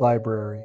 library.